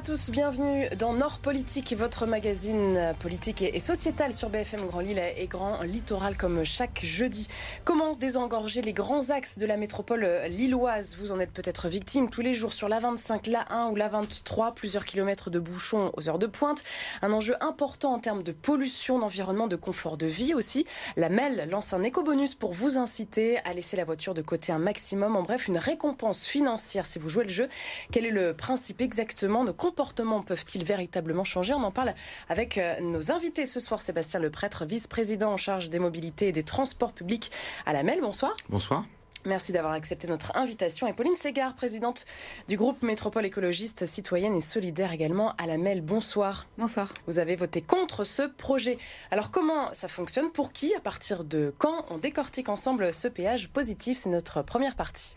à tous, bienvenue dans Nord Politique, votre magazine politique et sociétal sur BFM Grand Lille et Grand Littoral comme chaque jeudi. Comment désengorger les grands axes de la métropole lilloise? Vous en êtes peut-être victime tous les jours sur la 25, la 1 ou la 23, plusieurs kilomètres de bouchons aux heures de pointe. Un enjeu important en termes de pollution, d'environnement, de confort de vie aussi. La MEL lance un éco-bonus pour vous inciter à laisser la voiture de côté un maximum. En bref, une récompense financière si vous jouez le jeu. Quel est le principe exactement? Nos comportements peuvent-ils véritablement changer? On en parle avec euh, nos invités ce soir. Sébastien Leprêtre, vice-président en charge des mobilités et des transports publics à la MEL. Bonsoir. Bonsoir. Merci d'avoir accepté notre invitation. Et Pauline Ségard, présidente du groupe Métropole écologiste citoyenne et solidaire également à la MEL. Bonsoir. Bonsoir. Vous avez voté contre ce projet. Alors comment ça fonctionne? Pour qui? À partir de quand? On décortique ensemble ce péage positif. C'est notre première partie.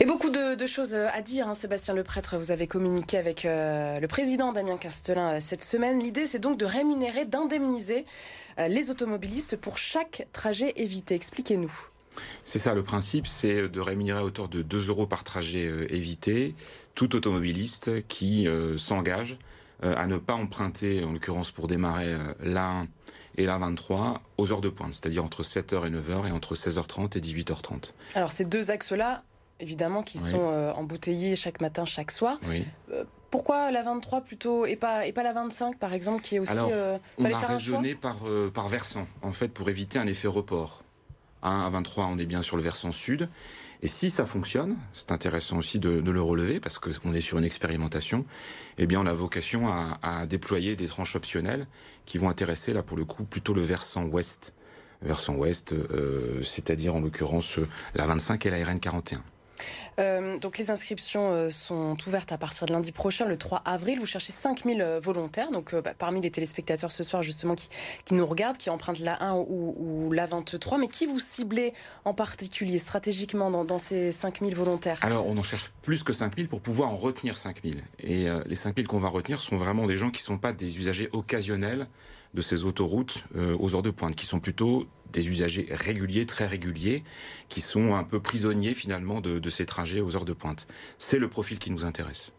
Et beaucoup de, choses à dire, hein, Sébastien Leprêtre. Vous avez communiqué avec euh, le président Damien Castelin euh, cette semaine. L'idée, c'est donc de rémunérer, d'indemniser euh, les automobilistes pour chaque trajet évité. Expliquez-nous. C'est ça le principe, c'est de rémunérer à hauteur de 2 euros par trajet évité tout automobiliste qui s'engage à ne pas emprunter, en l'occurrence pour démarrer l'A1 et l'A23, aux heures de pointe, c'est-à-dire entre 7h et 9h et entre 16h30 et 18h30. Alors ces deux axes-là, évidemment, qui sont euh, embouteillés chaque matin, chaque soir. Euh, pourquoi la 23 plutôt et pas, et pas la 25 par exemple qui est aussi... Alors, euh, on a raisonné par, par versant, en fait, pour éviter un effet report. à 23, on est bien sur le versant sud. Et si ça fonctionne, c'est intéressant aussi de, le relever parce qu'on est sur une expérimentation, eh bien on a vocation à, déployer des tranches optionnelles qui vont intéresser là pour le coup plutôt le versant ouest, versant ouest, c'est-à-dire en l'occurrence la 25 et la RN 41. Euh, donc les inscriptions euh, sont ouvertes à partir de lundi prochain, le 3 avril. Vous cherchez 5000 euh, volontaires. Donc bah, parmi les téléspectateurs ce soir justement qui, nous regardent, qui empruntent la 1 ou, la 23, mais qui vous ciblez en particulier stratégiquement dans, dans ces 5000 volontaires? Alors on en cherche plus que 5000 pour pouvoir en retenir 5000. Et les 5000 qu'on va retenir sont vraiment des gens qui ne sont pas des usagers occasionnels de ces autoroutes aux heures de pointe, qui sont plutôt des usagers réguliers, très réguliers, qui sont un peu prisonniers finalement de, ces trajets aux heures de pointe. C'est le profil qui nous intéresse.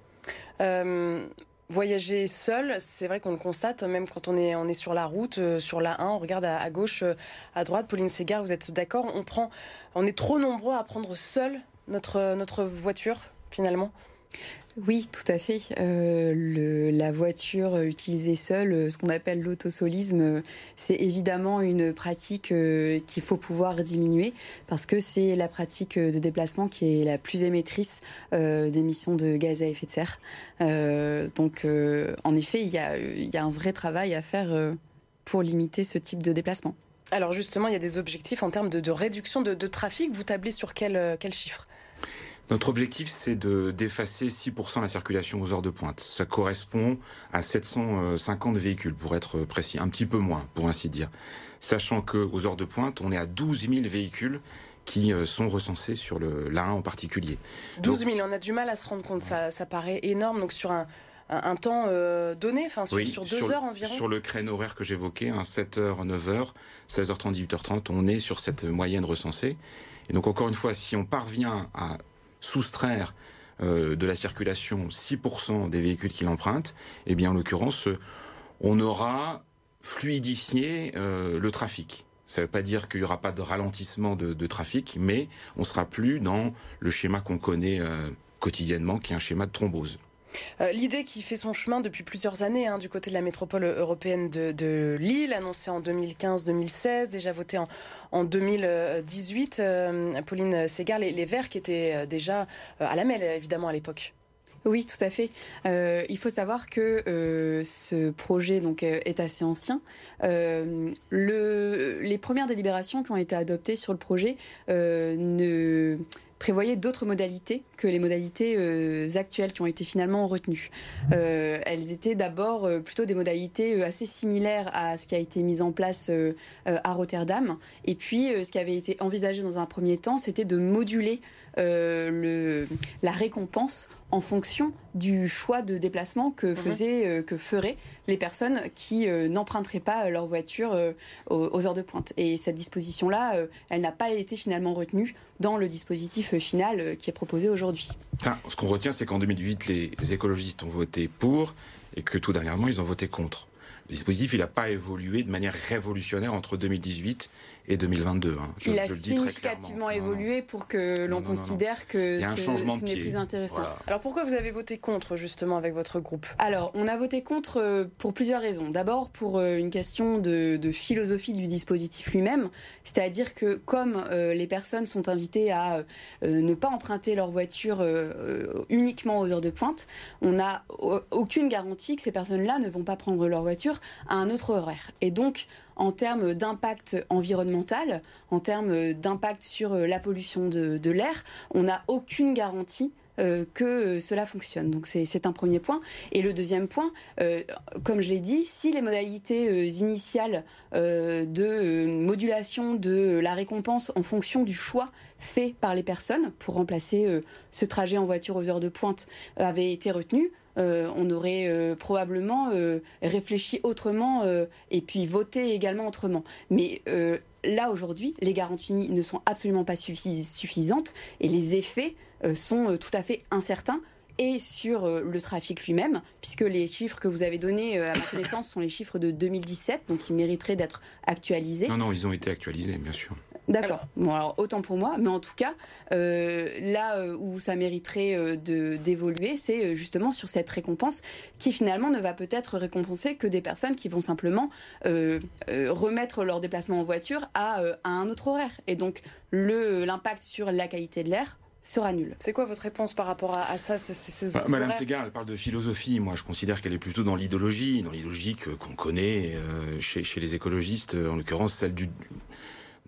Euh, voyager seul, c'est vrai qu'on le constate, même quand on est, on est sur la route, euh, sur la 1, on regarde à, gauche, euh, à droite. Pauline Ségard, vous êtes d'accord? On, prend, on est trop nombreux à prendre seul notre, notre voiture, finalement? Oui, tout à fait. Euh, la voiture utilisée seule, euh, ce qu'on appelle l'autosolisme, euh, c'est évidemment une pratique qu'il faut pouvoir diminuer parce que c'est la pratique de déplacement qui est la plus émettrice d'émissions de gaz à effet de serre. donc, en effet, il y, a, un vrai travail à faire pour limiter ce type de déplacement. Alors justement, il y a des objectifs en termes de, réduction de, trafic. Vous tablez sur quel, quel chiffre? Notre objectif, c'est de d'effacer 6% la circulation aux heures de pointe. Ça correspond à 750 véhicules, pour être précis, un petit peu moins, pour ainsi dire. Sachant que aux heures de pointe, on est à 12 000 véhicules qui euh, sont recensés sur le l'A1 en particulier. 12 000, on a du mal à se rendre compte, ça, ça paraît énorme. Donc sur un, un, temps euh, donné, enfin sur, sur, deux heures environ Sur le créneau horaire que j'évoquais, 7h, 9h, 16h30, 18h30, on est sur cette moyenne recensée. Et donc encore une fois, si on parvient à soustraire euh, de la circulation 6% des véhicules qui l'empruntent, eh bien en l'occurrence, on aura fluidifié euh, le trafic. Ça ne veut pas dire qu'il n'y aura pas de ralentissement de, trafic, mais on sera plus dans le schéma qu'on connaît euh, quotidiennement, qui est un schéma de thrombose. Euh, l'idée qui fait son chemin depuis plusieurs années hein, du côté de la métropole européenne de, Lille, annoncée en 2015-2016, déjà votée en, 2018, euh, Pauline Ségard, les, Verts qui étaient euh, déjà à la mêle évidemment à l'époque. Oui, tout à fait. il faut savoir que ce projet donc est assez ancien. les premières délibérations qui ont été adoptées sur le projet ne prévoyaient d'autres modalités que les modalités euh, actuelles qui ont été finalement retenues. Euh, elles étaient d'abord euh, plutôt des modalités assez similaires à ce qui a été mis en place à Rotterdam. Et puis, ce qui avait été envisagé dans un premier temps, c'était de moduler le, la récompense en fonction du choix de déplacement que, mhm. faisaient, que feraient les personnes qui n'emprunteraient pas leur voiture aux, heures de pointe. Et cette disposition-là, elle n'a pas été finalement retenue dans le dispositif final qui est proposé aujourd'hui. Ce qu'on retient, c'est qu'en 2008, les écologistes ont voté pour et que tout dernièrement, ils ont voté contre. Le dispositif, il n'a pas évolué de manière révolutionnaire entre 2018 et 2022. Hein. il a significativement évolué pour que l'on considère que ce, n'est plus intéressant. Alors pourquoi vous avez voté contre justement avec votre groupe? Alors on a voté contre euh, pour plusieurs raisons. D'abord pour euh, une question de, philosophie du dispositif lui-même, c'est-à-dire que comme euh, les personnes sont invitées à ne pas emprunter leur voiture uniquement aux heures de pointe, on n'a aucune garantie que ces personnes-là ne vont pas prendre leur voiture à un autre horaire. Et donc en termes d'impact environnemental, en termes d'impact sur euh, la pollution de, l'air, on n'a aucune garantie euh, que cela fonctionne. Donc c'est un premier point. Et le deuxième point, euh, comme je l'ai dit, si les modalités initiales de modulation de la récompense en fonction du choix fait par les personnes pour remplacer ce trajet en voiture aux heures de pointe avaient été retenues, euh, on aurait euh, probablement euh, réfléchi autrement et puis voté également autrement. Mais là, aujourd'hui, les garanties ne sont absolument pas suffisantes et les effets sont tout à fait incertains et sur le trafic lui-même, puisque les chiffres que vous avez donnés à ma connaissance sont les chiffres de 2017, donc ils mériteraient d'être actualisés. Non, non, ils ont été actualisés, bien sûr. D'accord. Bon, alors autant pour moi, mais en tout cas, euh, là euh, où ça mériterait euh, de d'évoluer, c'est justement sur cette récompense qui finalement ne va peut-être récompenser que des personnes qui vont simplement remettre leur déplacement en voiture à, à un autre horaire. Et donc l'impact sur la qualité de l'air sera nul. C'est quoi votre réponse par rapport à, ça bah, Madame Segar, elle parle de philosophie. Moi, je considère qu'elle est plutôt dans l'idéologie, dans l'idéologie qu'on connaît chez, chez, les écologistes, en l'occurrence celle du,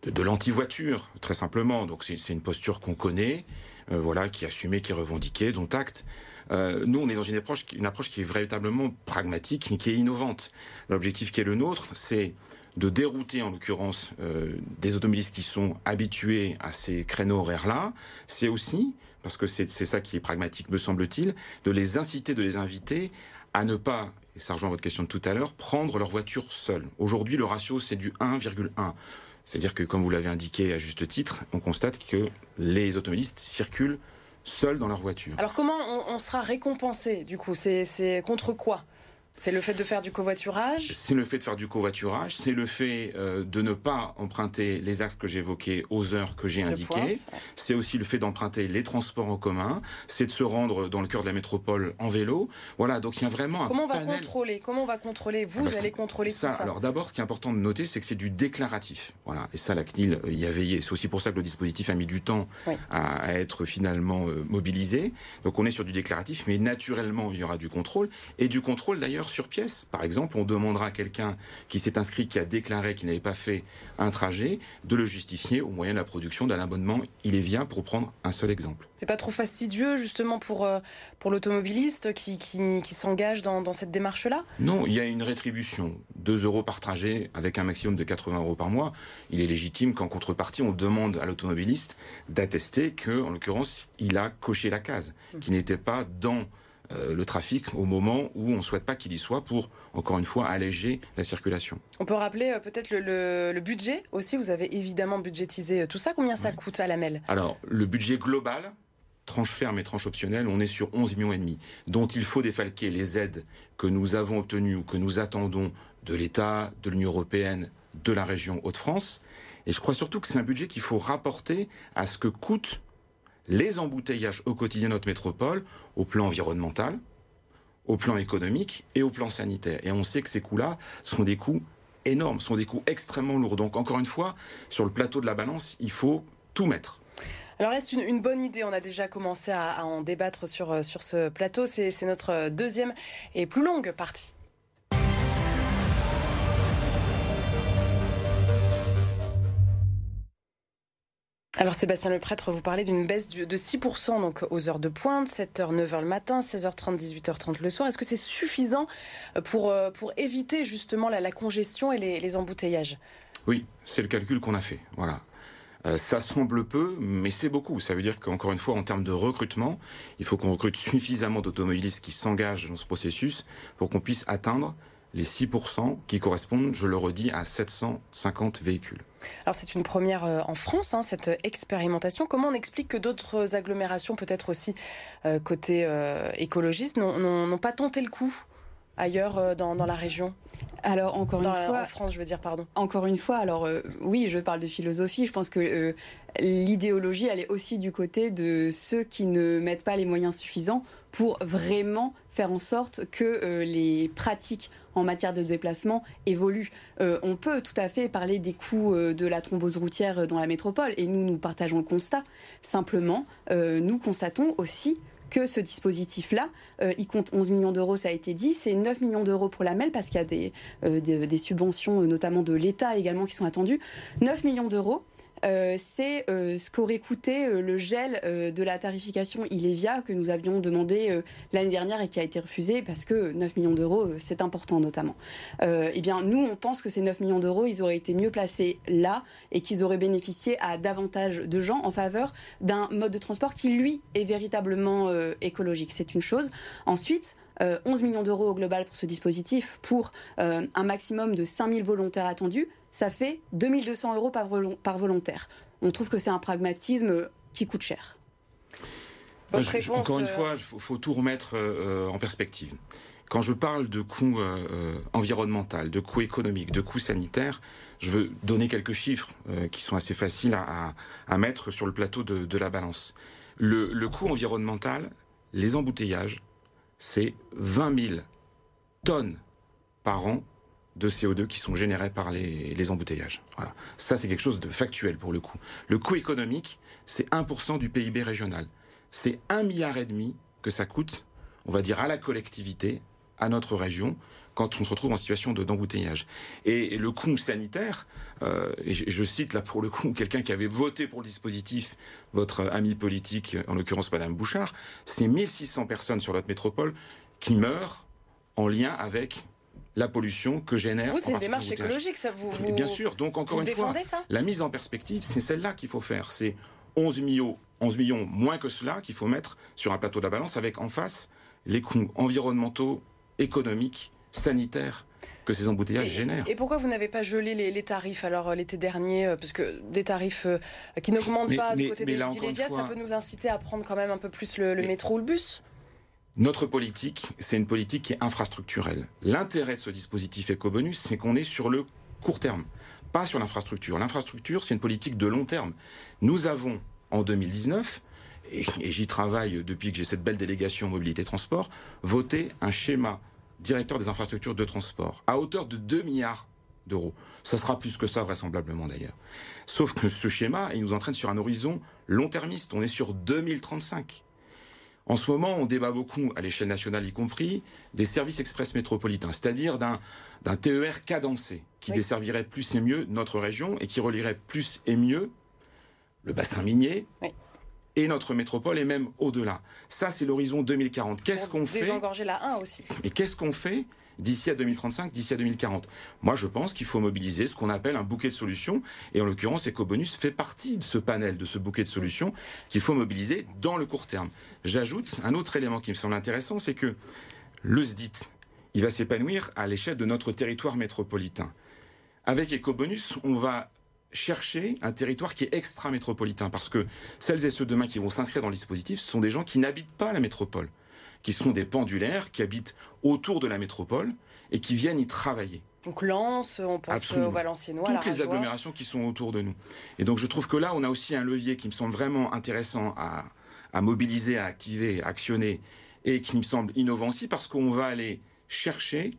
de, l'anti-voiture, très simplement. Donc c'est une posture qu'on connaît, euh, voilà, qui est assumée, qui est revendiquée, dont acte. Euh, nous, on est dans une approche, une approche qui est véritablement pragmatique, qui est innovante. L'objectif qui est le nôtre, c'est de dérouter, en l'occurrence, euh, des automobilistes qui sont habitués à ces créneaux horaires-là. C'est aussi, parce que c'est ça qui est pragmatique, me semble-t-il, de les inciter, de les inviter à ne pas, et ça rejoint votre question de tout à l'heure, prendre leur voiture seule. Aujourd'hui, le ratio, c'est du 1,1. C'est-à-dire que, comme vous l'avez indiqué à juste titre, on constate que les automobilistes circulent seuls dans leur voiture. Alors comment on, sera récompensé du coup? C'est contre quoi? C'est le fait de faire du covoiturage? C'est le fait de faire du covoiturage, c'est le fait euh, de ne pas emprunter les axes que j'ai évoqués aux heures que j'ai indiquées. C'est aussi le fait d'emprunter les transports en commun, c'est de se rendre dans le cœur de la métropole en vélo. Voilà, donc il y a vraiment Comment on va contrôler? Comment on va contrôler? Vous, ah bah, allez contrôler ça, tout ça Alors d'abord, ce qui est important de noter, c'est que c'est du déclaratif. Voilà, et ça, la CNIL y a veillé. C'est aussi pour ça que le dispositif a mis du temps à, être finalement euh, mobilisé. Donc on est sur du déclaratif, mais naturellement, il y aura du contrôle. Et du contrôle d'ailleurs sur pièce. Par exemple, on demandera à quelqu'un qui s'est inscrit, qui a déclaré qu'il n'avait pas fait un trajet, de le justifier au moyen de la production d'un abonnement il est vient pour prendre un seul exemple. C'est pas trop fastidieux justement pour, euh, pour l'automobiliste qui, qui, s'engage dans, dans cette démarche-là? Non, il y a une rétribution, 2 euros par trajet avec un maximum de 80 euros par mois. Il est légitime qu'en contrepartie, on demande à l'automobiliste d'attester que, en l'occurrence, il a coché la case, qu'il n'était pas dans euh, le trafic au moment où on ne souhaite pas qu'il y soit pour, encore une fois, alléger la circulation. On peut rappeler euh, peut-être le, budget aussi. Vous avez évidemment budgétisé euh, tout ça. Combien ça coûte à la MEL? Alors, le budget global, tranche ferme et tranche optionnelle, on est sur 11 millions et demi, dont il faut défalquer les aides que nous avons obtenues ou que nous attendons de l'État, de l'Union européenne, de la région Hauts-de-France. Et je crois surtout que c'est un budget qu'il faut rapporter à ce que coûte les embouteillages au quotidien de notre métropole au plan environnemental, au plan économique et au plan sanitaire. Et on sait que ces coûts-là sont des coûts énormes, sont des coûts extrêmement lourds. Donc encore une fois, sur le plateau de la balance, il faut tout mettre. Alors est-ce une, bonne idée On a déjà commencé à, en débattre sur, euh, sur ce plateau. C'est notre deuxième et plus longue partie. Alors Sébastien Le Prêtre, vous parlez d'une baisse de 6% donc aux heures de pointe, 7h, 9h le matin, 16h30, 18h30 le soir. Est-ce que c'est suffisant pour, euh, pour éviter justement la, congestion et les, embouteillages? Oui, c'est le calcul qu'on a fait. Voilà. Euh, ça semble peu, mais c'est beaucoup. Ça veut dire qu'encore une fois, en termes de recrutement, il faut qu'on recrute suffisamment d'automobilistes qui s'engagent dans ce processus pour qu'on puisse atteindre les 6% qui correspondent, je le redis, à 750 véhicules. Alors c'est une première euh, en France, hein, cette expérimentation. Comment on explique que d'autres agglomérations, peut-être aussi euh, côté euh, écologiste, n'ont pas tenté le coup? Ailleurs dans, la région alors encore une fois, en France, je veux dire, pardon. Encore une fois, alors oui, je parle de philosophie. Je pense que l'idéologie, elle est aussi du côté de ceux qui ne mettent pas les moyens suffisants pour vraiment faire en sorte que les pratiques en matière de déplacement évolue. Euh, on peut tout à fait parler des coûts euh, de la thrombose routière dans la métropole et nous, nous partageons le constat. Simplement, euh, nous constatons aussi que ce dispositif-là, il compte 11 millions d'euros, ça a été dit, c'est 9 millions d'euros pour la MEL parce qu'il y a des, des subventions, notamment de l'État également, qui sont attendues. 9 millions d'euros. Euh, c'est euh, ce qu'aurait coûté euh, le gel de la tarification Ilevia que nous avions demandé l'année dernière et qui a été refusé parce que 9 millions d'euros, c'est important notamment. eh bien, nous, on pense que ces 9 millions d'euros, ils auraient été mieux placés là et qu'ils auraient bénéficié à davantage de gens en faveur d'un mode de transport qui, lui, est véritablement écologique. C'est une chose. Ensuite, 11 millions d'euros au global pour ce dispositif, pour un maximum de 5000 volontaires attendus ça fait 2200 euros par, par volontaire. On trouve que c'est un pragmatisme qui coûte cher. encore une euh, fois, il faut, tout remettre euh, en perspective. Quand je parle de coûts euh, environnemental, de coûts économiques, de coûts sanitaires, je veux donner quelques chiffres qui sont assez faciles à, mettre sur le plateau de, la balance. Le, le coût environnemental, les embouteillages, c'est 20 000 tonnes par an de CO2 qui sont générés par les, embouteillages. Voilà. Ça, c'est quelque chose de factuel pour le coup. Le coût économique, c'est 1% du PIB régional. C'est un milliard et demi que ça coûte, on va dire, à la collectivité, à notre région, quand on se retrouve en situation d'embouteillage. et, le coût sanitaire, euh, et je, cite là pour le coup quelqu'un qui avait voté pour le dispositif, votre ami politique, en l'occurrence Madame Bouchard, c'est 1600 personnes sur notre métropole qui meurent en lien avec la pollution que génère. Vous, c'est une démarche écologique, ça vous, Bien sûr, donc encore une fois, la mise en perspective, c'est celle-là qu'il faut faire. C'est 11 millions, 11 millions moins que cela qu'il faut mettre sur un plateau de la balance avec en face les coûts environnementaux, économiques, sanitaires que ces embouteillages génèrent. Et pourquoi vous n'avez pas gelé les, tarifs alors euh, l'été dernier euh, Parce que des tarifs euh, qui n'augmentent pas du côté des médias, ça peut nous inciter à prendre quand même un peu plus le métro ou le bus? Notre politique, c'est une politique qui est infrastructurelle. L'intérêt de ce dispositif éco-bonus, c'est qu'on est sur le court terme, pas sur l'infrastructure. L'infrastructure, c'est une politique de long terme. Nous avons, en 2019, et, j'y travaille depuis que j'ai cette belle délégation mobilité transport, voté un schéma directeur des infrastructures de transport à hauteur de 2 milliards d'euros. Ça sera plus que ça vraisemblablement d'ailleurs. Sauf que ce schéma, il nous entraîne sur un horizon long-termiste. On est sur 2035. En ce moment, on débat beaucoup, à l'échelle nationale y compris, des services express métropolitains, c'est-à-dire d'un, TER cadencé, qui desservirait plus et mieux notre région et qui relierait plus et mieux le bassin minier et notre métropole et même au-delà. Ça, c'est l'horizon 2040. Qu'est-ce qu'on fait Désengorger la 1 aussi. Et qu'est-ce qu'on fait d'ici à 2035, d'ici à 2040. Moi, je pense qu'il faut mobiliser ce qu'on appelle un bouquet de solutions. Et en l'occurrence, EcoBonus fait partie de ce panel, de ce bouquet de solutions qu'il faut mobiliser dans le court terme. J'ajoute un autre élément qui me semble intéressant, c'est que le SDIT, il va s'épanouir à l'échelle de notre territoire métropolitain. Avec EcoBonus, on va chercher un territoire qui est extra-métropolitain, parce que celles et ceux demain qui vont s'inscrire dans le dispositif, sont des gens qui n'habitent pas la métropole qui sont des pendulaires, qui habitent autour de la métropole et qui viennent y travailler. Donc Lens, on pense Absolument. aux Valenciennois, Toutes les agglomérations qui sont autour de nous. Et donc je trouve que là, on a aussi un levier qui me semble vraiment intéressant à, à mobiliser, à activer, à actionner, et qui me semble innovant aussi parce qu'on va aller chercher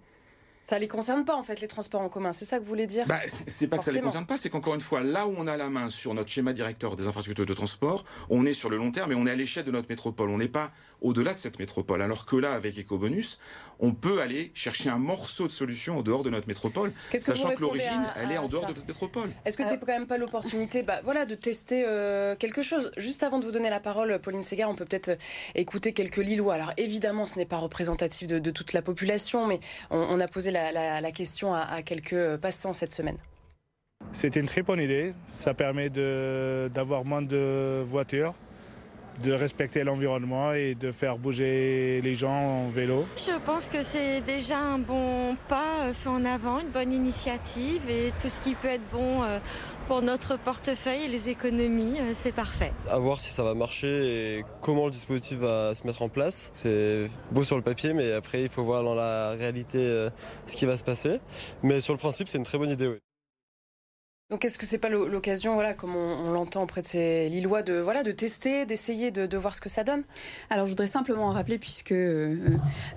ça les concerne pas en fait les transports en commun, c'est ça que vous voulez dire? Bah, C'est pas que ça les concerne pas, c'est qu'encore une fois, là où on a la main sur notre schéma directeur des infrastructures de transport, on est sur le long terme et on est à l'échelle de notre métropole. On n'est pas au-delà de cette métropole. Alors que là, avec EcoBonus, on peut aller chercher un morceau de solution en dehors de notre métropole, sachant que, l'origine, elle est en dehors de notre métropole. Est-ce que c'est quand même pas l'opportunité bah, voilà, de tester euh, quelque chose? Juste avant de vous donner la parole, Pauline Segar, on peut peut-être écouter quelques Lillois. Alors évidemment, ce n'est pas représentatif de, toute la population, mais on, a posé la, question à, à quelques passants cette semaine. C'est une très bonne idée. Ça permet d'avoir moins de voitures de respecter l'environnement et de faire bouger les gens en vélo. Je pense que c'est déjà un bon pas euh, fait en avant, une bonne initiative et tout ce qui peut être bon euh, pour notre portefeuille et les économies, euh, c'est parfait. À voir si ça va marcher et comment le dispositif va se mettre en place. C'est beau sur le papier, mais après il faut voir dans la réalité ce qui va se passer. Mais sur le principe, c'est une très bonne idée. Oui. Donc est-ce que c'est pas l'occasion, voilà, comme on, l'entend auprès de ces Lillois, de voilà, de tester, d'essayer, de, voir ce que ça donne? Alors je voudrais simplement rappeler, puisque euh,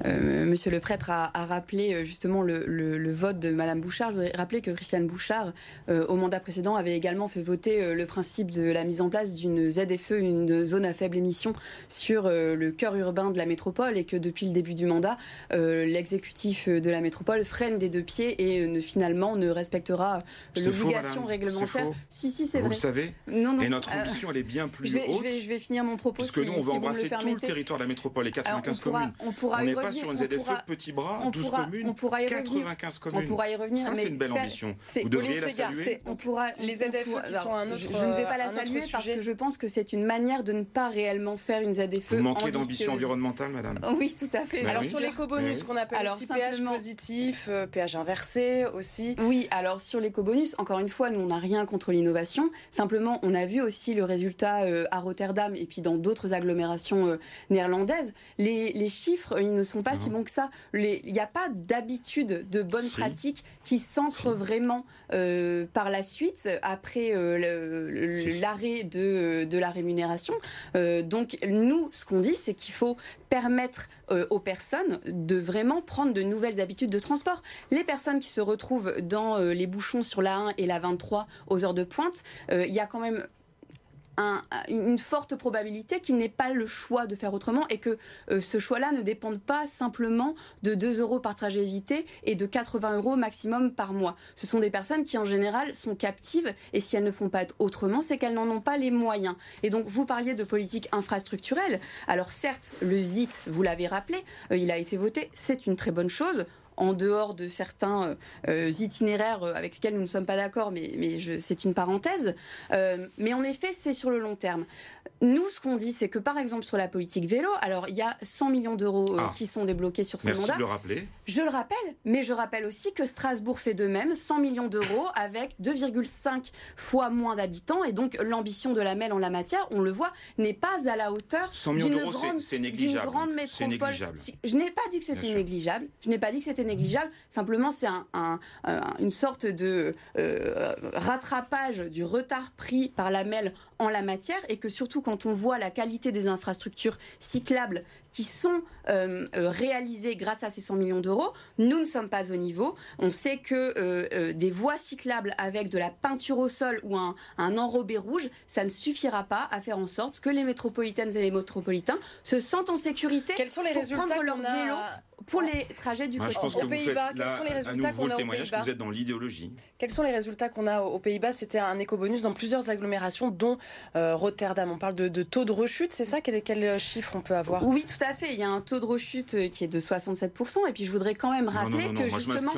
euh, Monsieur le prêtre a, rappelé euh, justement le, vote de Madame Bouchard, je voudrais rappeler que Christiane Bouchard, au mandat précédent, avait également fait voter le principe de la mise en place d'une ZFE, une zone à faible émission, sur le cœur urbain de la métropole, et que depuis le début du mandat, l'exécutif de la métropole freine des deux pieds et ne, finalement ne respectera l'obligation réglementaire. Si, si, c'est vrai. Vous le savez non, non, Et notre euh, ambition, elle est bien plus je vais, haute. Je vais, je vais, finir mon propos. Parce que nous, on veut embrasser tout le territoire de la métropole, les 95 communes. On n'est pas sur une ZFE de petits bras, 12 communes, 95 communes. On pourra y revenir. Ça, c'est une belle ambition. Vous devriez la saluer. On pourra, les ZFE qui sont un autre Je ne vais pas la saluer parce que je pense que c'est une manière de ne pas réellement faire une ZFE Vous manquez d'ambition environnementale, madame Oui, tout à fait. Alors sur l'éco-bonus qu'on appelle aussi péage positif, euh, péage inversé aussi. Oui, alors sur l'éco-bonus, encore une fois, nous, on n'a rien contre l'innovation. Simplement, on a vu aussi le résultat euh, à Rotterdam et puis dans d'autres agglomérations euh, néerlandaises. Les, chiffres, ils ne sont pas si bons que ça. Il n'y a pas d'habitude de bonnes pratiques qui s'ancrent vraiment euh, par la suite après l'arrêt de, de, la rémunération. donc, nous, ce qu'on dit, c'est qu'il faut permettre aux personnes de vraiment prendre de nouvelles habitudes de transport. Les personnes qui se retrouvent dans les bouchons sur la 1 et la 23 aux heures de pointe, euh, il y a quand même une forte probabilité qu'il n'ait pas le choix de faire autrement et que euh, ce choix-là ne dépende pas simplement de 2 euros par trajet évité et de 80 euros maximum par mois. Ce sont des personnes qui en général sont captives et si elles ne font pas autrement, c'est qu'elles n'en ont pas les moyens. Et donc vous parliez de politique infrastructurelle. Alors certes, le SDIT, vous l'avez rappelé, euh, il a été voté, c'est une très bonne chose en dehors de certains euh, euh, itinéraires euh, avec lesquels nous ne sommes pas d'accord, mais, mais c'est une parenthèse. mais en effet, c'est sur le long terme. Nous, ce qu'on dit, c'est que par exemple sur la politique vélo, alors il y a 100 millions d'euros ah. qui sont débloqués sur ce Merci mandat. De le rappeler. Je le rappelle, mais je rappelle aussi que Strasbourg fait de même, 100 millions d'euros avec 2,5 fois moins d'habitants et donc l'ambition de la MEL en la matière, on le voit, n'est pas à la hauteur d'une grande, grande métropole. je n'ai pas dit que c'était négligeable. Je n'ai pas dit que c'était négligeable. Simplement, c'est un, une sorte de euh, rattrapage du retard pris par la MEL en la matière et que surtout quand on voit la qualité des infrastructures cyclables qui sont euh, euh, réalisées grâce à ces 100 millions d'euros, nous ne sommes pas au niveau. On sait que des voies cyclables avec de la peinture au sol ou un, un enrobé rouge, ça ne suffira pas à faire en sorte que les métropolitaines et les métropolitains se sentent en sécurité Quels sont les pour résultats prendre leur vélo pour les trajets du quotidien. Aux Pays-Bas, quels sont les résultats qu'on a aux Pays-Bas Vous êtes dans l'idéologie. Quels sont les résultats qu'on a aux Pays-Bas? C'était un éco-bonus dans plusieurs agglomérations, dont euh, Rotterdam. On parle de, taux de rechute, c'est ça? Quel, quel chiffre on peut avoir? Oui, tout à fait. Il y a un taux de rechute euh, qui est de 67%. Et puis je voudrais quand même rappeler que justement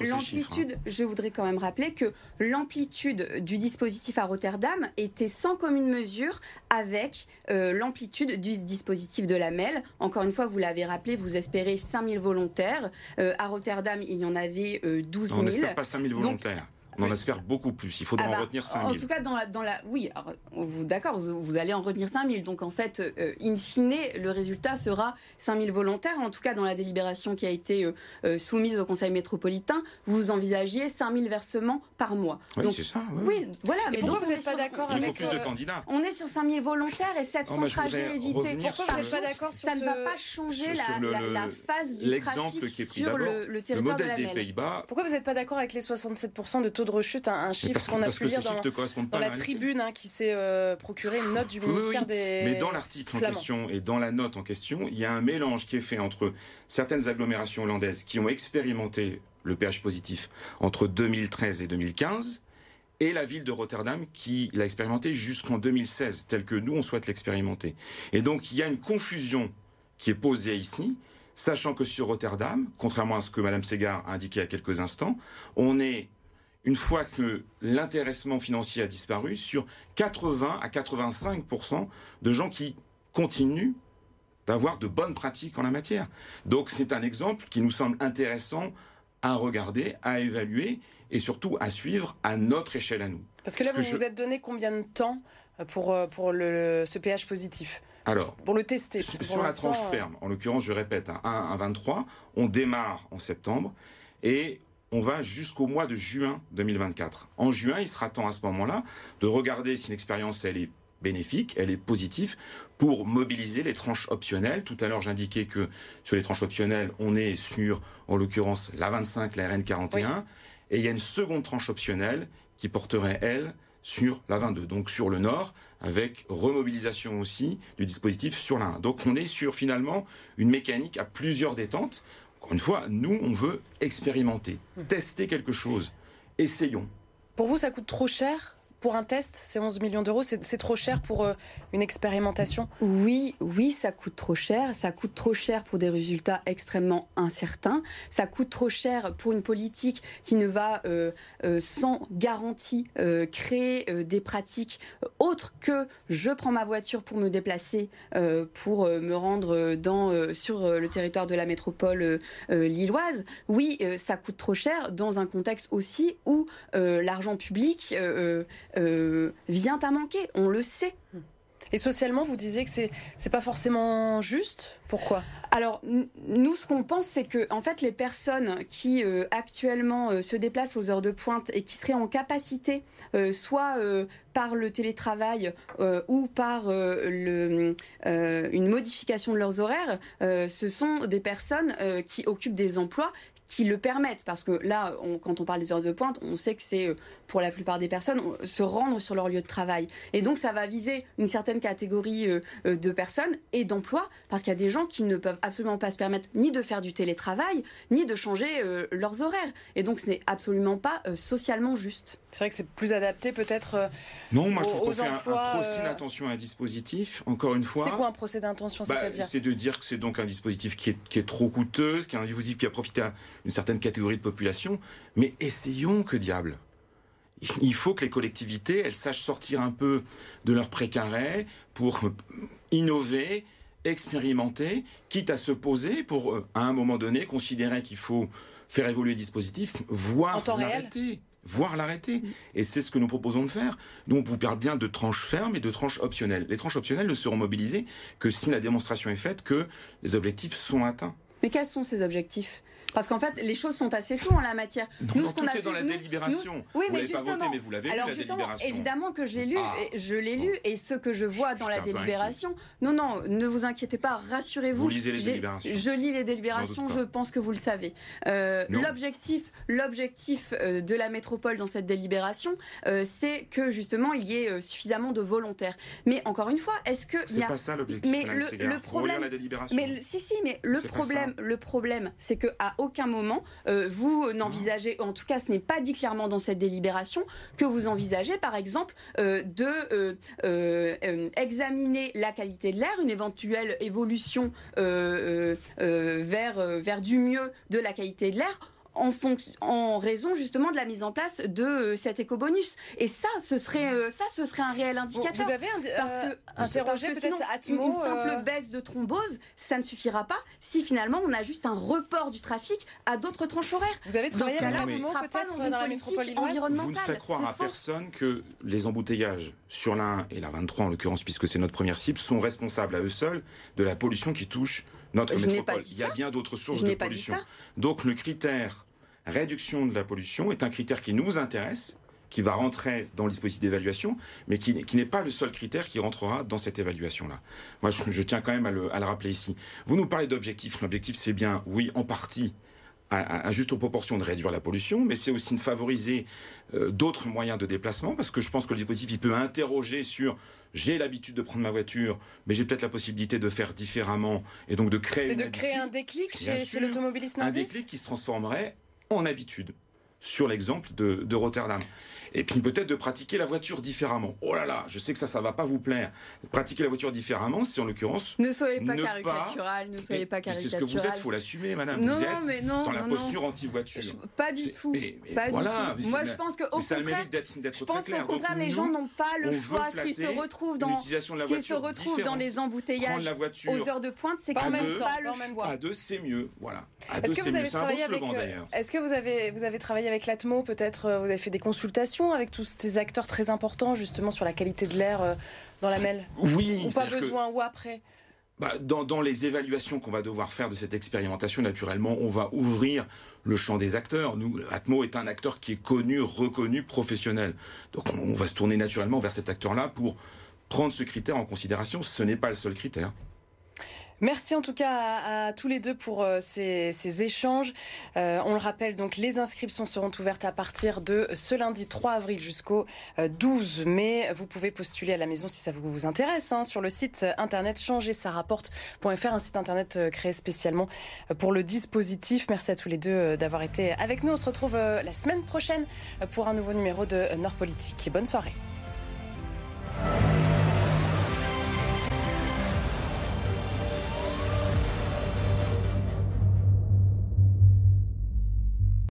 l'amplitude, je voudrais quand même rappeler que l'amplitude du dispositif à Rotterdam était sans commune mesure avec euh, l'amplitude du dispositif de la MEL. Encore une fois, vous l'avez rappelé, vous espérez 5 000 volontaires. Euh, à Rotterdam, il y en avait 12 000. on n'espère pas 5 000 volontaires. On en espère beaucoup plus. Il faudra ah en bah, retenir 5 000. En tout cas, dans la, dans la oui, d'accord, vous, allez en retenir 5 000. Donc en fait, euh, in fine, le résultat sera 5 000 volontaires. En tout cas, dans la délibération qui a été euh, euh, soumise au Conseil métropolitain, vous envisagiez 5 000 versements par mois. Oui, c'est ça. Oui, voilà. mais donc vous n'êtes pas d'accord avec. Il faut plus de candidats. On est sur 5 000 volontaires et 700 oh, trajets évités. Pourquoi vous n'êtes pas d'accord sur Ça ne va pas changer la, phase du trafic qui est pris sur le, territoire le modèle de la des Pays-Bas. Pourquoi vous n'êtes pas d'accord avec les 67% de taux de rechute, un, chiffre qu'on a pu lire dans, la, tribune hein, qui s'est euh, procuré une note du ministère des. Mais dans l'article en question et dans la note en question, il y a un mélange qui est fait entre certaines agglomérations hollandaises qui ont expérimenté le pH positif entre 2013 et 2015 et la ville de Rotterdam qui l'a expérimenté jusqu'en 2016, tel que nous, on souhaite l'expérimenter. Et donc, il y a une confusion qui est posée ici, sachant que sur Rotterdam, contrairement à ce que Mme Segar a indiqué a quelques instants, on est, une fois que l'intéressement financier a disparu, sur 80 à 85% de gens qui continuent d'avoir de bonnes pratiques en la matière. Donc c'est un exemple qui nous semble intéressant à regarder, à évaluer et surtout à suivre à notre échelle à nous. Parce que là, vous vous êtes donné combien de temps pour, euh, pour le, ce pH positif? Alors, pour le tester. Sur, la tranche euh, ferme, en l'occurrence, je répète, un 1 à 23, on démarre en septembre et on va jusqu'au mois de juin 2024. En juin, il sera temps à ce moment-là de regarder si l'expérience elle est bénéfique, elle est positive pour mobiliser les tranches optionnelles. Tout à l'heure, j'indiquais que sur les tranches optionnelles, on est sur, en l'occurrence, la 25, la RN41, et il y a une seconde tranche optionnelle qui porterait, elle, sur la 22, donc sur le nord, avec remobilisation aussi du dispositif sur la 1. Donc on est sur finalement une mécanique à plusieurs détentes. Encore une fois, nous, on veut expérimenter, tester quelque chose. Essayons. Pour vous, ça coûte trop cher? Pour un test, c'est 11 millions d'euros, c'est trop cher pour euh, une expérimentation? Oui, oui, ça coûte trop cher. Ça coûte trop cher pour des résultats extrêmement incertains. Ça coûte trop cher pour une politique qui ne va euh, euh, sans garantie créer des pratiques autres que je prends ma voiture pour me déplacer, pour me rendre dans, sur le territoire de la métropole lilloise. Oui, ça coûte trop cher dans un contexte aussi où l'argent public euh, vient à manquer. On le sait. Et socialement, vous disiez que c'est c'est pas forcément juste? Pourquoi? Alors nous, ce qu'on pense, c'est que en fait, les personnes qui euh, actuellement euh, se déplacent aux heures de pointe et qui seraient en capacité, soit par le télétravail ou par le, une modification de leurs horaires, ce sont des personnes qui occupent des emplois qui le permettent. Parce que là, quand on parle des heures de pointe, on sait que c'est, euh, pour la plupart des personnes, se rendre sur leur lieu de travail. Et donc, ça va viser une certaine catégorie euh, euh, de personnes et d'emplois, parce qu'il y a des gens qui ne peuvent absolument pas se permettre ni de faire du télétravail, ni de changer leurs horaires. Et donc, ce n'est absolument pas socialement juste. C'est vrai que c'est plus adapté peut-être. non, moi je trouve qu'on fait un, procès d'intention à un dispositif. Encore une fois. C'est quoi un procès d'intention bah, C'est de dire que c'est donc un dispositif qui est, qui est trop coûteux, qui est un dispositif qui a profité à une certaine catégorie de population, mais essayons que diable. Il faut que les collectivités, elles sachent sortir un peu de leur précaré pour innover, expérimenter, quitte à se poser pour, euh, à un moment donné, considérer qu'il faut faire évoluer le dispositif, voire l'arrêter. Voire l'arrêter. Et c'est ce que nous proposons de faire. Donc, on vous parle bien de tranches fermes et de tranches optionnelles. Les tranches optionnelles ne seront mobilisées que si la démonstration est faite que les objectifs sont atteints. Mais quels sont ces objectifs? Parce qu'en fait, les choses sont assez floues en la matière. nous, ce tout est dans la délibération. oui, mais justement, pas voté, mais vous l'avez alors justement, évidemment que je l'ai lu, ah. et je l'ai lu, et ce que je vois dans la délibération. Non, non, ne vous inquiétez pas, rassurez-vous. Vous lisez les délibérations. Je lis les délibérations. Je, pense que vous le savez. Euh, l'objectif, l'objectif euh, de la métropole dans cette délibération, euh, c'est que justement il y ait suffisamment de volontaires. Mais encore une fois, est-ce que c'est pas ça l'objectif Mais le, problème, la délibération. mais si, si, mais le problème, le problème, c'est que à aucun moment euh, vous n'envisagez, en tout cas ce n'est pas dit clairement dans cette délibération, que vous envisagez par exemple euh, euh, examiner la qualité de l'air, une éventuelle évolution vers, vers du mieux de la qualité de l'air en, en raison justement de la mise en place de euh, cet éco-bonus. Et ça, ce serait, euh, ça, ce serait un réel indicateur. Vous avez parce que, euh, interrogé peut-être une, une simple baisse de thrombose, ça ne suffira pas si finalement on a juste un report du trafic à d'autres tranches horaires. Vous avez travaillé avec Atmo peut-être dans, la métropole environnementale. Vous ne ferez croire à personne que les embouteillages sur la 1 et la 23 en l'occurrence, puisque c'est notre première cible, sont responsables à eux seuls de la pollution qui touche notre métropole. Il y a bien d'autres sources de pollution. Donc le critère réduction de la pollution est un critère qui nous intéresse, qui va rentrer dans le dispositif d'évaluation, mais qui, n'est pas le seul critère qui rentrera dans cette évaluation-là. Moi, je, tiens quand même à le, rappeler ici. Vous nous parlez d'objectifs. L'objectif, c'est bien, oui, en partie, à, juste proportion de réduire la pollution, mais c'est aussi de favoriser euh, d'autres moyens de déplacement, parce que je pense que le dispositif il peut interroger sur j'ai l'habitude de prendre ma voiture, mais j'ai peut-être la possibilité de faire différemment, et donc de créer. C'est de créer un déclic chez, chez l'automobiliste Un déclic qui se transformerait en habitude, sur l'exemple de, Rotterdam. Et puis peut-être de pratiquer la voiture différemment. Oh là là, je sais que ça, ça va pas vous plaire. Pratiquer la voiture différemment, c'est en l'occurrence. Ne soyez pas caricatural, ne soyez pas caricatural. C'est ce que vous êtes, faut l'assumer, madame. Non, vous êtes mais non, dans la posture anti-voiture. Pas du tout. pas voilà, du tout. Moi, je pense qu'au contraire, je pense qu'au contraire, les gens n'ont pas le choix s'ils se retrouvent dans, s'ils se retrouvent dans les embouteillages aux heures de pointe, c'est quand même pas le choix. À deux, c'est mieux. Voilà. Est-ce que vous avez travaillé avec euh, Est-ce que vous avez vous avez travaillé avec l'Atmo Peut-être euh, vous avez fait des consultations avec tous ces acteurs très importants justement sur la qualité de l'air euh, dans la MEL Oui. Ou pas besoin, ou après? Bah, dans, les évaluations qu'on va devoir faire de cette expérimentation, naturellement, on va ouvrir le champ des acteurs. Nous, Atmo est un acteur qui est connu, reconnu, professionnel. Donc on va se tourner naturellement vers cet acteur-là pour prendre ce critère en considération. Ce n'est pas le seul critère. Merci en tout cas à, tous les deux pour euh, ces, échanges. Euh, on le rappelle, donc les inscriptions seront ouvertes à partir de ce lundi 3 avril jusqu'au 12 euh, mai. Vous pouvez postuler à la maison si ça vous, intéresse hein, sur le site internet changersarapporte.fr, un site internet créé spécialement pour le dispositif. Merci à tous les deux d'avoir été avec nous. On se retrouve la semaine prochaine pour un nouveau numéro de Nord Politique. Bonne soirée.